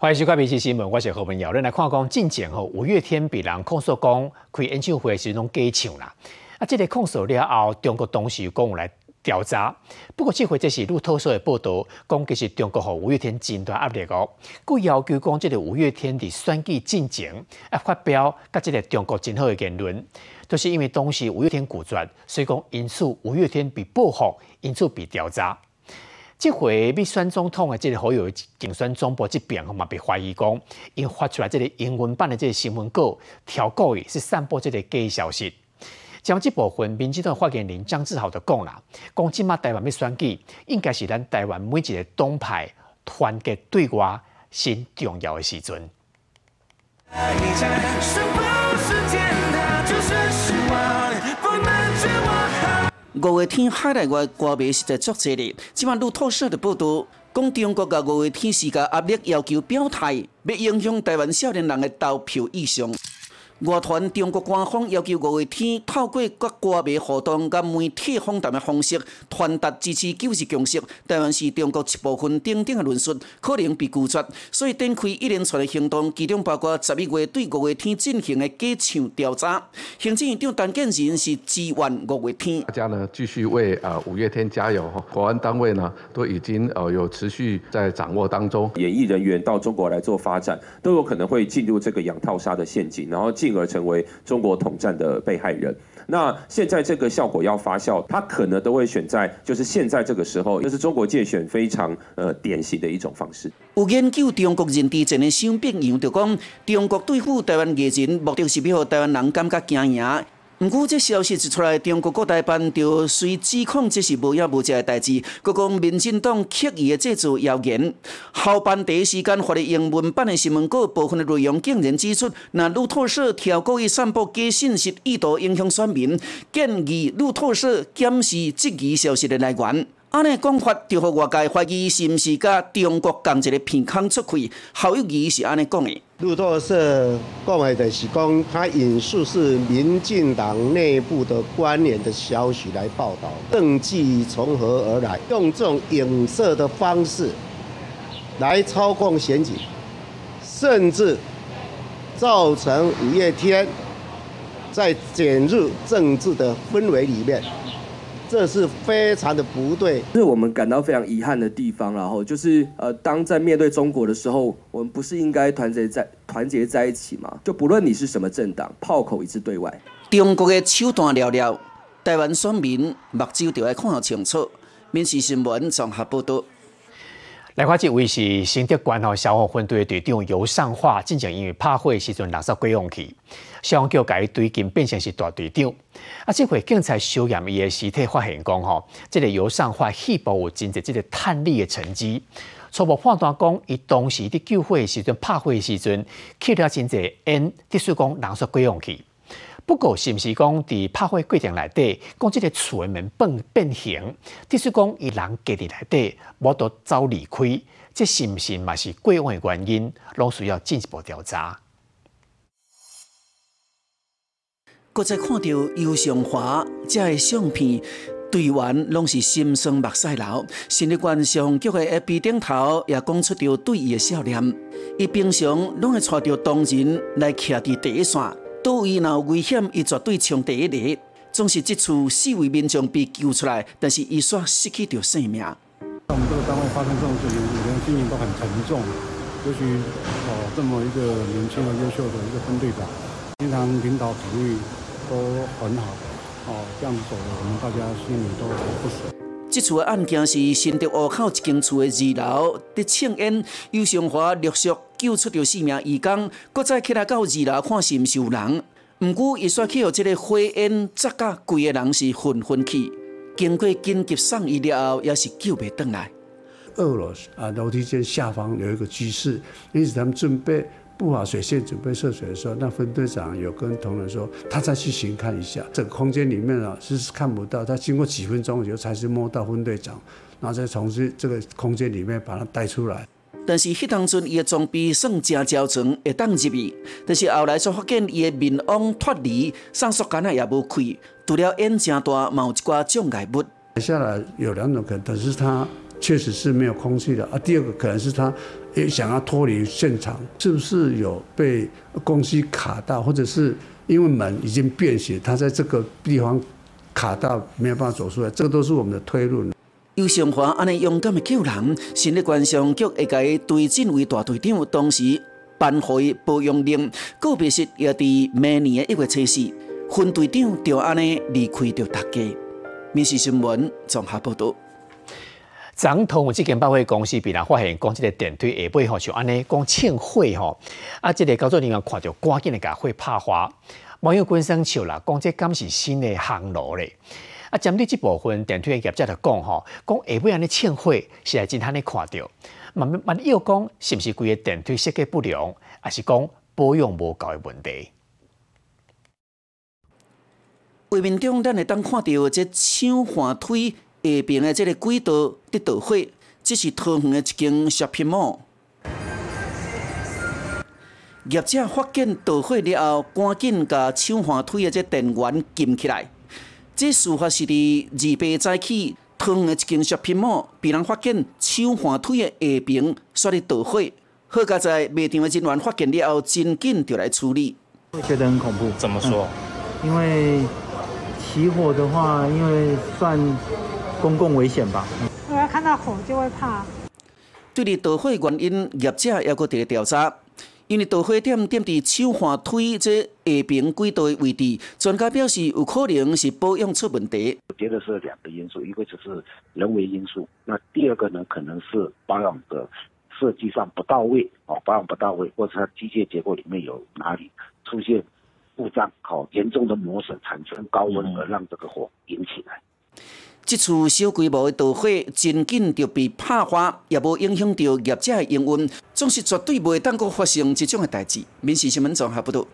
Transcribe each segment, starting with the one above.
欢迎收看《明星新闻》，我是何文尧。咱来看讲进前吼，五月天被人控诉讲开演唱会时拢假唱啦。啊，这个控诉了后，中国当时讲来调查。不过这回这是路透社的报道，讲其实中国和五月天真大压力哦，佮要求讲这个五月天伫选举进前啊发表甲这个中国真好的言论，都是因为当时五月天拒绝，所以讲因此五月天被报复，因此被调查。这回被选总统的这个好友竞选总部这边嘛被怀疑讲，因发出来这个英文版的这个新闻稿调稿是散播这个假消息。将这部分民进党发言人张志豪就讲啦，讲今嘛台湾要选举，应该是咱台湾每一个党派团结对外新重要的时阵。五月天海内外歌迷实在足侪哩，即晚路透社的报道，讲中国甲五月天施加压力，要求表态，要影响台湾少年人的投票意向。外团中国官方要求五月天透过各歌迷活动、甲媒体访谈的方式，传达支持九日共识。台湾是中国一部分，等等的论述可能被拒绝，所以展开一连串的行动，其中包括十一月对五月天进行的假唱调查。行政院长陈建仁是支援五月天。大家呢继续为呃五月天加油哈！国安单位呢都已经呃有持续在掌握当中。演艺人员到中国来做发展，都有可能会进入这个养套杀的陷阱，然后进。进而成为中国统战的被害人。那现在这个效果要发酵，他可能都会选在就是现在这个时候，这是中国界选非常呃典型的一种方式。有研究中国人地震的新病样，就讲中国对付台湾艺人，目的是要让台湾人感觉惊赢。毋过，这消息一出来，中国各大班就随指控这是无影无迹的代志，佮讲民进党刻意的制造谣言。后班第一时间发的英文版的新闻稿部分的内容，竟然指出，那路透社调故意散布假信息，意图影响选民，建议路透社检视质疑消息的来源。安尼讲法，就互外界怀疑是毋是甲中国共一个片空出去。侯友谊是安尼讲的。路透社讲的就是讲，他引述是民进党内部的关联的消息来报道，证据从何而来？用这种影射的方式来操控选举，甚至造成五月天在卷入政治的氛围里面。这是非常的不对，是我们感到非常遗憾的地方。然后就是，呃，当在面对中国的时候，我们不是应该团结在团结在一起吗？就不论你是什么政党，炮口一致对外。中国的手段寥寥，台湾选民目睭就要看清楚。民事新闻综合报道。来看这位是新德关吼消防分队队长尤尚化，进前因为拍火时阵垃圾归用去，消防局改队进变成是大队长。啊，这回警察修验伊的尸体，发现讲吼，这个尤尚化细胞有真侪这个碳粒的沉积，初步判断讲，伊当时伫救火的时阵拍火的时阵吸了真侪烟，即属讲垃圾归用去。不过，是毋是讲伫拍火过程内底，讲即个厝门变变形，即是讲伊人家伫内底无得走离开，这是毋是嘛是过往的原因，拢需要进一步调查。搁再看到尤尚华这个相片，队员拢是心酸目屎流。新力关消防局的 A B 顶头也讲出着对伊的笑脸。伊平常拢会带着同仁来徛伫第一线。都伊若有危险，伊绝对冲第一个。总是这次四位民众被救出来，但是伊却失去着性命。我们这个单位发生这种事情，每个人心情都很沉重。尤其哦，这么一个年轻的、优秀的一个分队长，经常领导体育都很好。哦，这样子走了，我们大家心里都不舍。这次的案件是新竹湖口一间厝的二楼伫庆恩，尤尚华陆续救出着四名义工，搁再起来到二楼看是毋是有人。毋过，伊煞去互这个火烟砸甲规个人是昏昏去。经过紧急送医了后，也是救袂倒来。二楼啊，楼梯间下方有一个居室，因此他们准备。布好水线准备涉水的时候，那分队长有跟同仁说，他再去巡看一下。这个空间里面啊是看不到，他经过几分钟以后才是摸到分队长，然后再从这这个空间里面把他带出来。但是迄当阵伊的装备算正较全，会当入去。但是后来才发现伊的面往脱离，上锁杆也无开，除了烟正大，有一寡障碍物。接下来有两种可能，但是他确实是没有空气的啊。第二个可能是他也想要脱离现场，是不是有被公司卡到，或者是因为门已经变形，他在这个地方卡到没有办法走出来，这个都是我们的推论。尤尚华安尼勇敢的救人，新的官上局会甲伊推荐为大队长，同时颁伊保养令，告别式也伫明年的一月七四，分队长就安尼离开着大家。民事新闻综合报道。昨通这间百货公司被人发现，讲这个电梯下背吼就安尼讲欠火吼，啊，这个工作人员看到赶紧的甲火拍花，网友观生笑啦，讲这敢是新的航路咧。啊，针对这部分电梯的业者就讲吼，讲下尾安尼欠火是来真罕的看到，慢慢慢又讲是毋是规个电梯设计不良，还是讲保养无够的问题？画面中，咱会当看到这抢环梯下边的这个轨道在导火，这是桃园的一间 shopping mall。业者发现导火了后，赶紧把抢环梯的这电源禁起来。这事发是伫二八早起，桃园的一间 shopping mall 被人发现手环腿的下边煞伫导火。好在卖场的人员发现了后，真紧就来处理。会觉得很恐怖，怎么说？因为。起火的话，因为算公共危险吧。我要看到火就会怕。对于导火原因，业者也搁在调查。因为导火点点伫手环腿这下边轨道的位置，专家表示有可能是保养出问题。我觉得是两个因素，一个就是人为因素，那第二个呢，可能是保养的设计上不到位，哦，保养不到位，或者它机械结构里面有哪里出现。故障好严重的磨损，产生高温而让这个火引起来。这次小规模的大火，真紧就被拍花，也无影响到业者的营运，总是绝对不会当过发生这种的代志。民事新闻综合报道。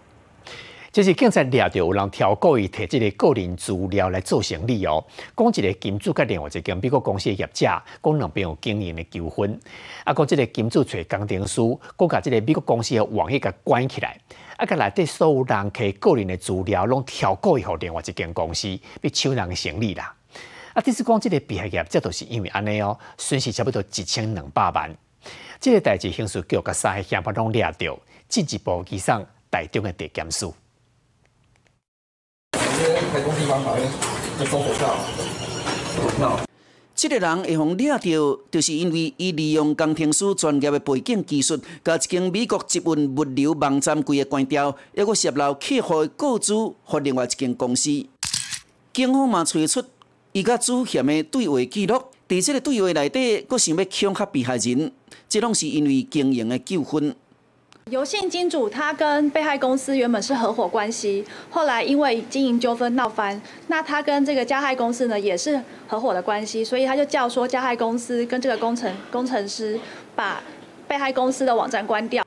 这是警察抓到有人挑故意摕这个个人资料来做生意哦。讲一个金主甲另外一间美国公司的业者，讲两边有经营的纠纷。啊，讲这个金主找工程师，讲甲这个美国公司的网页甲关起来。啊，甲内底所有人摕个人的资料，拢挑故意互另外一间公司，要抢人的生意啦。啊，第四讲这个被害业，这都是因为安尼哦，损失差不多一千两百万。这个代志刑事局甲三个嫌犯拢抓到，进一步移送台中的地检署。台中地方法院在收手票，手票。这个人会被抓到，就是因为伊利用工程师专业的背景技术，甲一间美国集运物流网站规个关掉，一个泄露客户的个资，互另外一间公司。警方嘛找出伊甲主嫌的对话记录，伫这个对话内底，佫想要恐吓被害人，这拢是因为经营的纠纷。游信金主他跟被害公司原本是合伙关系，后来因为经营纠纷闹翻，那他跟这个加害公司呢也是合伙的关系，所以他就叫说加害公司跟这个工程工程师把被害公司的网站关掉。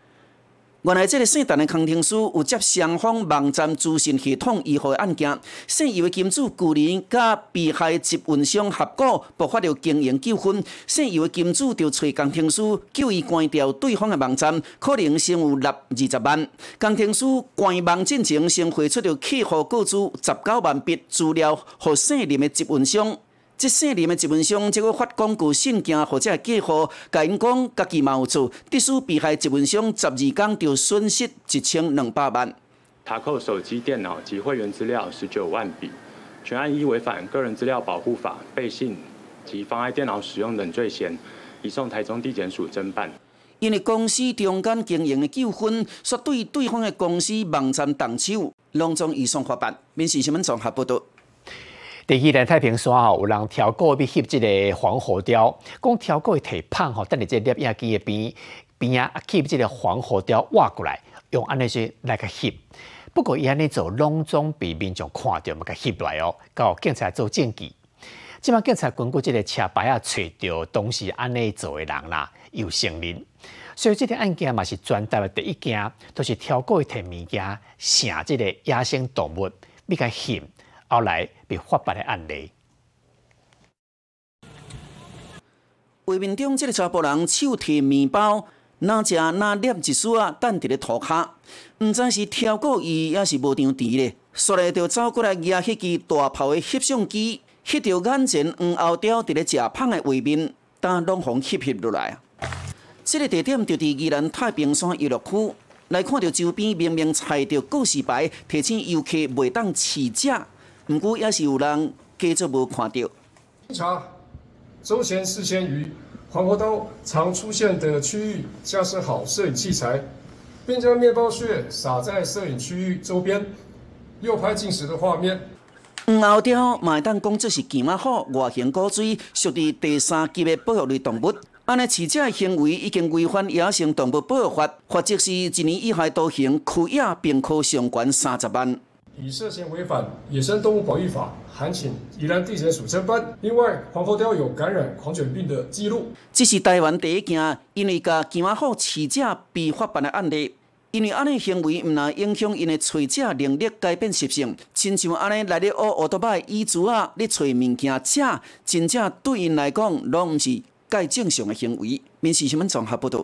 原来这个姓陈的工程师有接双方网站资讯系统异的案件，姓尤的金主去年甲被害集运商合股爆发了经营纠纷，姓尤的金主就找工程师叫伊关掉对方的网站，可能先有六二十万。工程师关网进前先汇出了客户个资十九万笔资料，给姓林的集运商。这姓林的集运商，结果发广告信件或者寄号，甲因讲家己嘛有做，得使被害集运商十二天就损失一千两百万。查扣手机、电脑及会员资料十九万笔，全案依违反个人资料保护法、背信及妨碍电脑使用等罪嫌，移送台中地检署侦办。因为公司中间经营的纠纷，说对对方的公司网站动手，隆重移送法办。民事新闻综合报道。第二台太平山吼，有人跳过去翕这个黄河雕，讲跳过去提胖吼，等你这摄影机的边边啊，翕这个黄河雕挖过来，用安尼些来个翕。不过伊安尼做，拢总被民众看到，嘛个翕来哦，到警察做证据。即马警察根据这个车牌啊，找到当时安尼做的人啦，有承认。所以这个案件嘛是全台的第一件，都是跳过去提物件，像这个野生动物，要甲翕。后来被发办的案例。画面中，这个查甫人手提面包，哪食哪捏一丝啊，等伫咧涂骹，毋知是挑过伊，还是无张持咧。说来就走过来拿迄支大炮的摄像机，翕到眼前黄后雕伫咧食胖的画面，但拢互翕翕落来。这个地点就伫宜兰太平山游乐区。来看到周边明明踩着告示牌，提醒游客袂当饲食，毋过也是有人假作无看到。查周贤四千余黄河刀常出现的区域，架设好摄影器材，并将面包屑撒在摄影区域周边，又拍进食的画面。黄喉雕嘛会当讲这是健马虎外形古锥，属于第三级的保育类动物。安尼饲者的行为已经违反野生动物保护法，罚则是一年以下徒刑、拘役，并科上关三十万。以涉嫌违反野生动物保育法，函请宜兰地检署侦办。另外，黄喉貂有感染狂犬病的记录。这是台湾第一件因为甲金马虎饲者被法办的案例。因为安尼行为毋但影响因的找者能力改变习性，亲像安尼来咧学奥多拜伊珠啊，咧找物件吃，真正对因来讲，拢毋是。介正常的行为，民事新闻综合报道。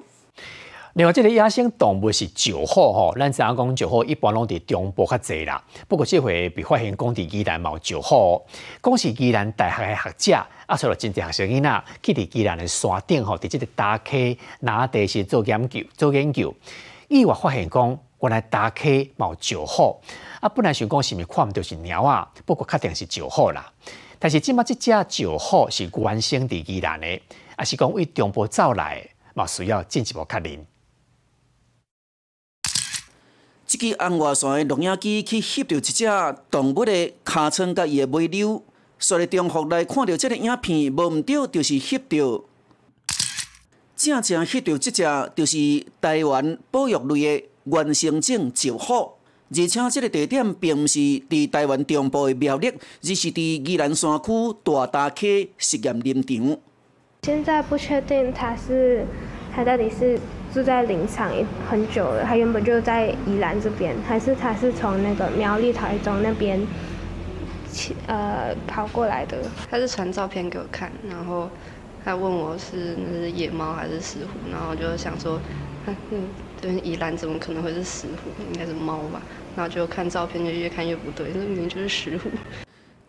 另外，这个野生动物是石虎吼，咱知影讲石虎一般拢伫中部较济啦。不过这回被发现讲伫宜兰有石虎，讲是宜兰大学诶学者啊，除了真正学生囡仔去伫宜兰诶山顶吼，伫这个大溪拿地是做研究，做研究，意外发现讲原来大溪有石虎啊。本来想讲是咪看毋到是鸟啊，不过确定是石虎啦。但是即马这只石虎是原生伫宜兰诶，啊是讲为中部走来，嘛需要进一步确认。这支红外线的录影机去翕到一只动物的尻川甲伊的尾溜，所以中国来看到这个影片，无毋对，就是翕到，正正翕到这只就是台湾保育类的原生种石虎，而且这个地点并毋是伫台湾中部的苗栗，而是伫宜兰山区大大溪实验林场。现在不确定他是他到底是住在林场也很久了，他原本就在宜兰这边，还是他是从那个苗栗台中那边，呃跑过来的？他是传照片给我看，然后他问我是那是野猫还是石虎，然后我就想说，嗯，这边宜兰怎么可能会是石虎？应该是猫吧？然后就看照片就越看越不对，这明明就是石虎。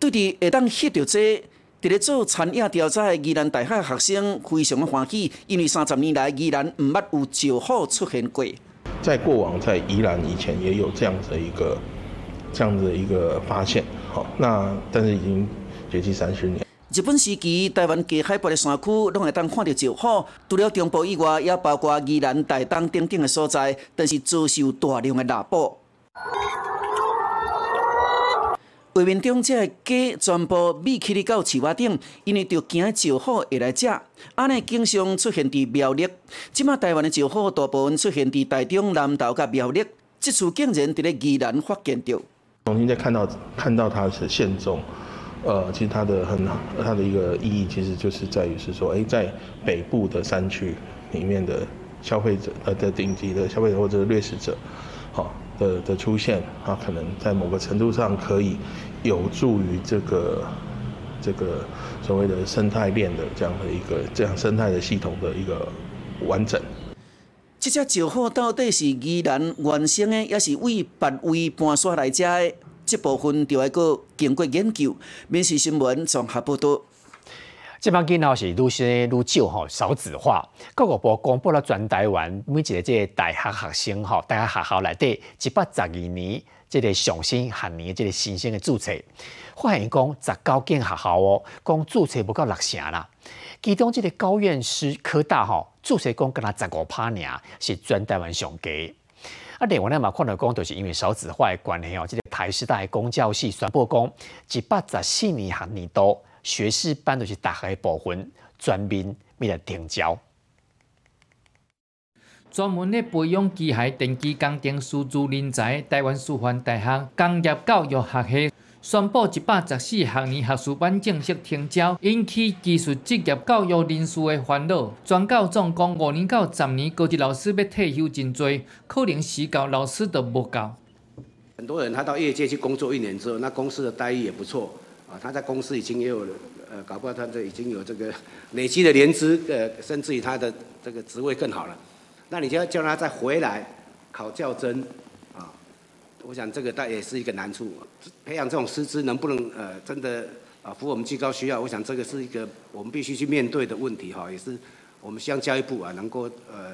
到底，会当翕到这。伫咧做产业调查的宜兰大学学生非常欢喜，因为三十年来宜兰毋捌有石虎出现过。在过往，在宜兰以前也有这样子一个这样子一个发现，好，那但是已经绝迹三十年。日本时期，台湾隔海拔的山区拢会当看到石虎，除了中部以外，也包括宜兰、台东等等的所在，但是遭受大量的拉捕。画面中这个鸡全部密起哩到树瓦顶，因为着惊石虎会来食。安尼经常出现伫苗栗，即马台湾的石虎大部分出现伫台中、南投甲苗栗，这次竟然伫咧宜兰发现到。重新再看到看到它是现种，呃，其实它的很它的一个意义，其实就是在于是说，哎，在北部的山区里面的消费者呃的顶级的消费者或者掠食者，好。的的出现，它可能在某个程度上可以有助于这个这个所谓的生态链的这样的一个这样生态的系统的一个完整。这只石虎到底是宜兰原生的，也是为别位搬刷来遮的？这部分就要个经过研究。民事新闻综合报道。这帮囡仔是愈生愈少吼，少子化。教育部公布了全台湾每一个即个大学学生吼，大学学校内底一百十二年这个上新学年即个新生的注册，发现讲十九间学校哦，讲注册不够六成啦。其中这个高院师科大吼，注册讲跟他十五趴尔，是全台湾上低。啊，另外呢嘛，看到讲就是因为少子化的关系哦，这个台师大公教系宣布讲一百十四年学年度。学士班就是大学部分，全面未来停招。专门咧培养机械、电机、工程、师资人才，台湾师范大学工业教育学系宣布一百十四学年学士班正式停招，引起技术职业教育人士的烦恼。专教总讲五年到十年高级老师要退休真多，可能时教老师都无够。很多人他到业界去工作一年之后，那公司的待遇也不错。啊，他在公司已经也有，呃，搞不好他这已经有这个累积的年资，呃，甚至于他的这个职位更好了。那你就要叫他再回来考教甄，啊，我想这个倒也是一个难处。培养这种师资能不能呃真的啊符合我们最高需要？我想这个是一个我们必须去面对的问题哈，也是。我们希望教育部啊能够呃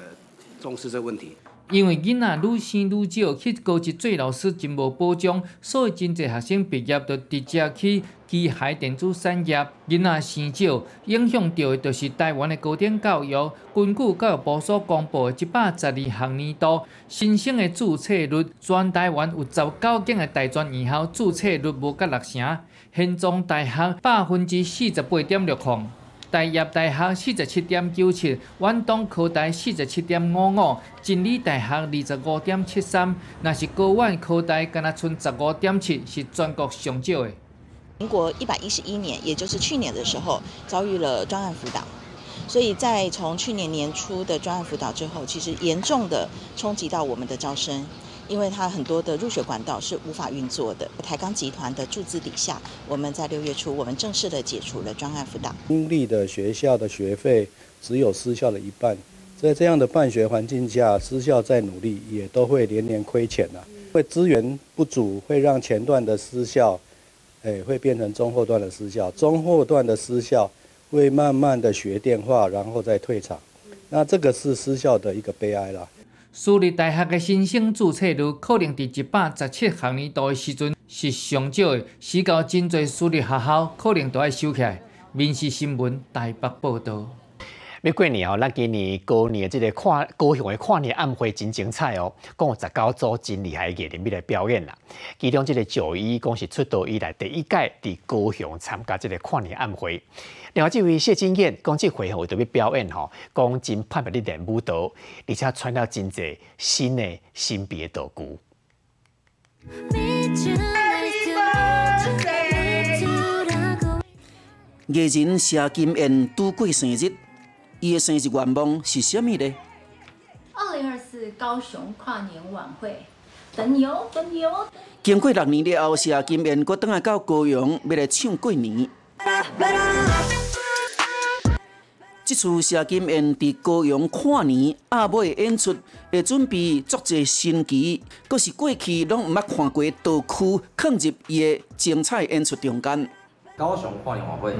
重视这个问题。因为囡仔愈生愈少，去高级做老师真无保障，所以真侪学生毕业就直接去机械电子产业。囡仔生少，影响到的就是台湾的高等教育。根据教育部所公布的一百十二学年度新生的注册率，全台湾有十九间的大专院校注册率无甲六成，现中大学百分之四十八点六空。大业大学四十七点九七，远东科大四十七点五五，真理大学二十五点七三，若是高远科大，敢若剩十五点七，是全国上少的。民国一百一十一年，也就是去年的时候，遭遇了专案辅导，所以在从去年年初的专案辅导之后，其实严重的冲击到我们的招生。因为它很多的入学管道是无法运作的。台钢集团的注资底下，我们在六月初，我们正式的解除了专案辅导。公立的学校的学费只有私校的一半，在这样的办学环境下，私校再努力也都会连年亏钱呐。会资源不足，会让前段的私校，哎，会变成中后段的失效，中后段的失效会慢慢的学电话，然后再退场。那这个是失效的一个悲哀啦。私立大学的新生注册率可能伫一百十七学年度的时阵是上少的，使到真侪私立学校可能都要收起来。民事新闻台北报道。要过年哦，咱今年过年这个跨高雄的跨年晚会真精彩哦，共有十九组真厉害的艺人要来表演啦。其中这个九一共是出道以来第一届伫高雄参加这个跨年晚会。另外这位谢金燕，讲这回合特别表演吼，讲真拍拍的练舞蹈，而且穿了真侪新的新别道具。艺人谢金燕拄过生日。伊的生日愿望是虾米呢？二零二四高雄跨年晚会，等你哦，等你哦。经过六年了后，谢金燕搁倒来到高雄，要来唱过年。这次谢金燕伫高雄跨年阿尾演出，会准备作者新奇，阁是过去拢毋捌看过道具，放入伊的精彩演出中间。高雄跨年晚会，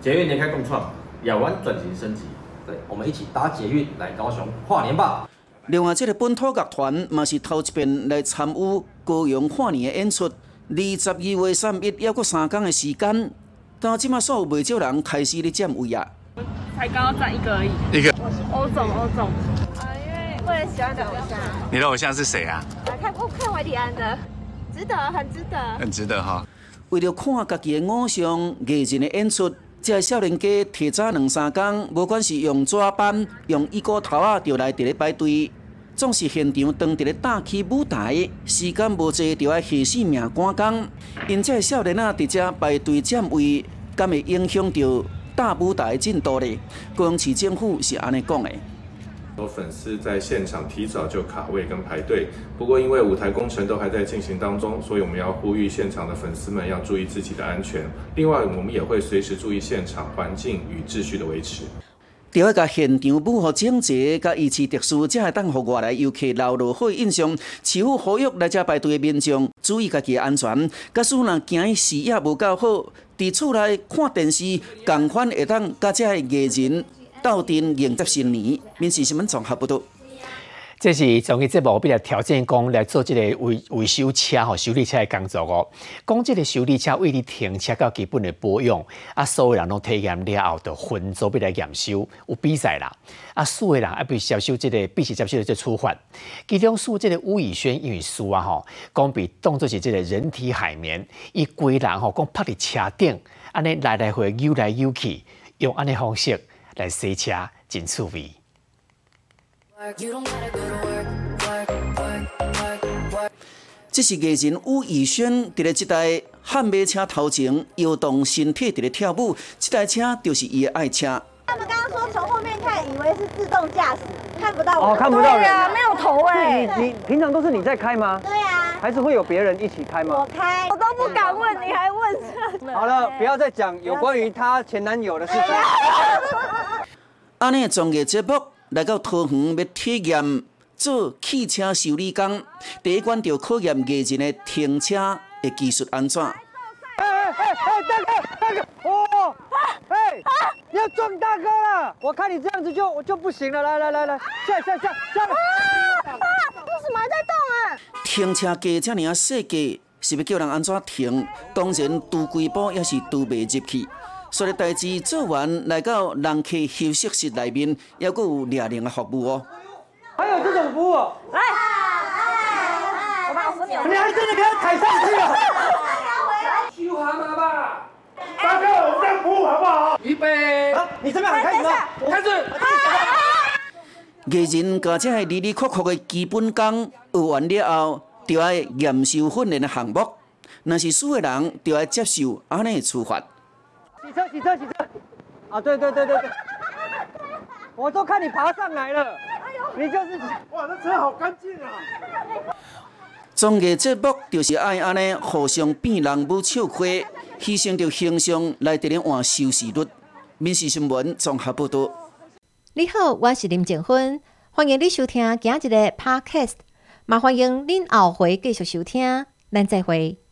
捷运连开共创。亚湾转型升级，对，我们一起搭捷运来高雄跨年吧。另外，这个本土乐团嘛是头一遍来参与高雄跨年的演出。二十二月三一，还过三天的时间，但即马所有未少人开始咧占位啊。才刚刚站一个而已。一个。欧总，欧总。啊，因为我很喜欢的偶像。你的偶像是谁啊？来看过看维迪安的，值得，很值得。很值得哈。为了看家己的偶像艺人的演出。即个少年家提早两三天，无管是用纸板、用一个头啊，就来伫咧排队，总是现场当伫咧搭起舞台，时间无济，就要下死命赶工。因这少年啊，伫遮排队占位，敢会影响到大舞台进度呢？高雄市政府是安尼讲的。有粉丝在现场提早就卡位跟排队，不过因为舞台工程都还在进行当中，所以我们要呼吁现场的粉丝们要注意自己的安全。另外，我们也会随时注意现场环境与秩序的维持。要甲现场符合整洁、甲仪器特殊，才会当互外来游客留落好印象。市府呼吁来遮排队的民众注意家己的安全。假使若行视野无够好，伫厝内看电视，同款会当甲遮的艺人。到店迎接新年，面试新闻综合不多。这是综艺节目比较挑战工来做这个维维修车吼修理车的工作哦。讲这个修理车为你停车到基本的保养，啊，所有人都体验了后，就分组要来验收，有比赛啦。啊，输的人啊必须接受这个必须接受这处罚。其中输这个吴宇轩因为输啊吼，讲比当作是这个人体海绵，伊规人吼讲趴伫车顶，安尼来来回游来游去，用安尼方式。来洗车真趣味。这是艺人吴宇轩伫咧这台悍马车头前摇动身体伫咧跳舞，这台车就是伊的爱车。他们刚刚说从后面看，以为是自动驾驶，看不到哦，看不到人啊，没有头哎。你你平常都是你在开吗？对啊。还是会有别人一起开吗？我开，我都不敢问，你还问？好了，不要再讲有关于她前男友的事情。安尼综艺节目来到桃园要体验做汽车修理工，第一关就考验艺人的停车的技术安怎？哎哎哎，大哥大哥，哦，哎。要撞大哥了！我看你这样子就就不行了，来来来来，下下下下！啊！为什么还在？停车架这尔啊细架，是要叫人安怎停？当然，拄几步也是拄袂入去。所以代志做完，来到人客休息室内面，还阁有热令的服务哦。还有这种服务？来，我告诉你，你还真的给他抬上去了？修蛤蟆吧，大哥，我们这样服务好不好？预备，啊，你这边很开始吗？开始。艺人甲这里里曲曲的基本功学完了后，就要验收训练的项目。若是输的人，就要接受安尼的处罚。洗车，洗车，洗车！啊，对对对对对，我都看你爬上来了，你就是哇，这车好干净啊！综艺节目就是爱安尼互相变人物笑亏，牺牲着形象来得点换收视率。民事新闻综合报道。你好，我是林静芬，欢迎你收听今日的 podcast，也欢迎您后回继续收听，咱再会。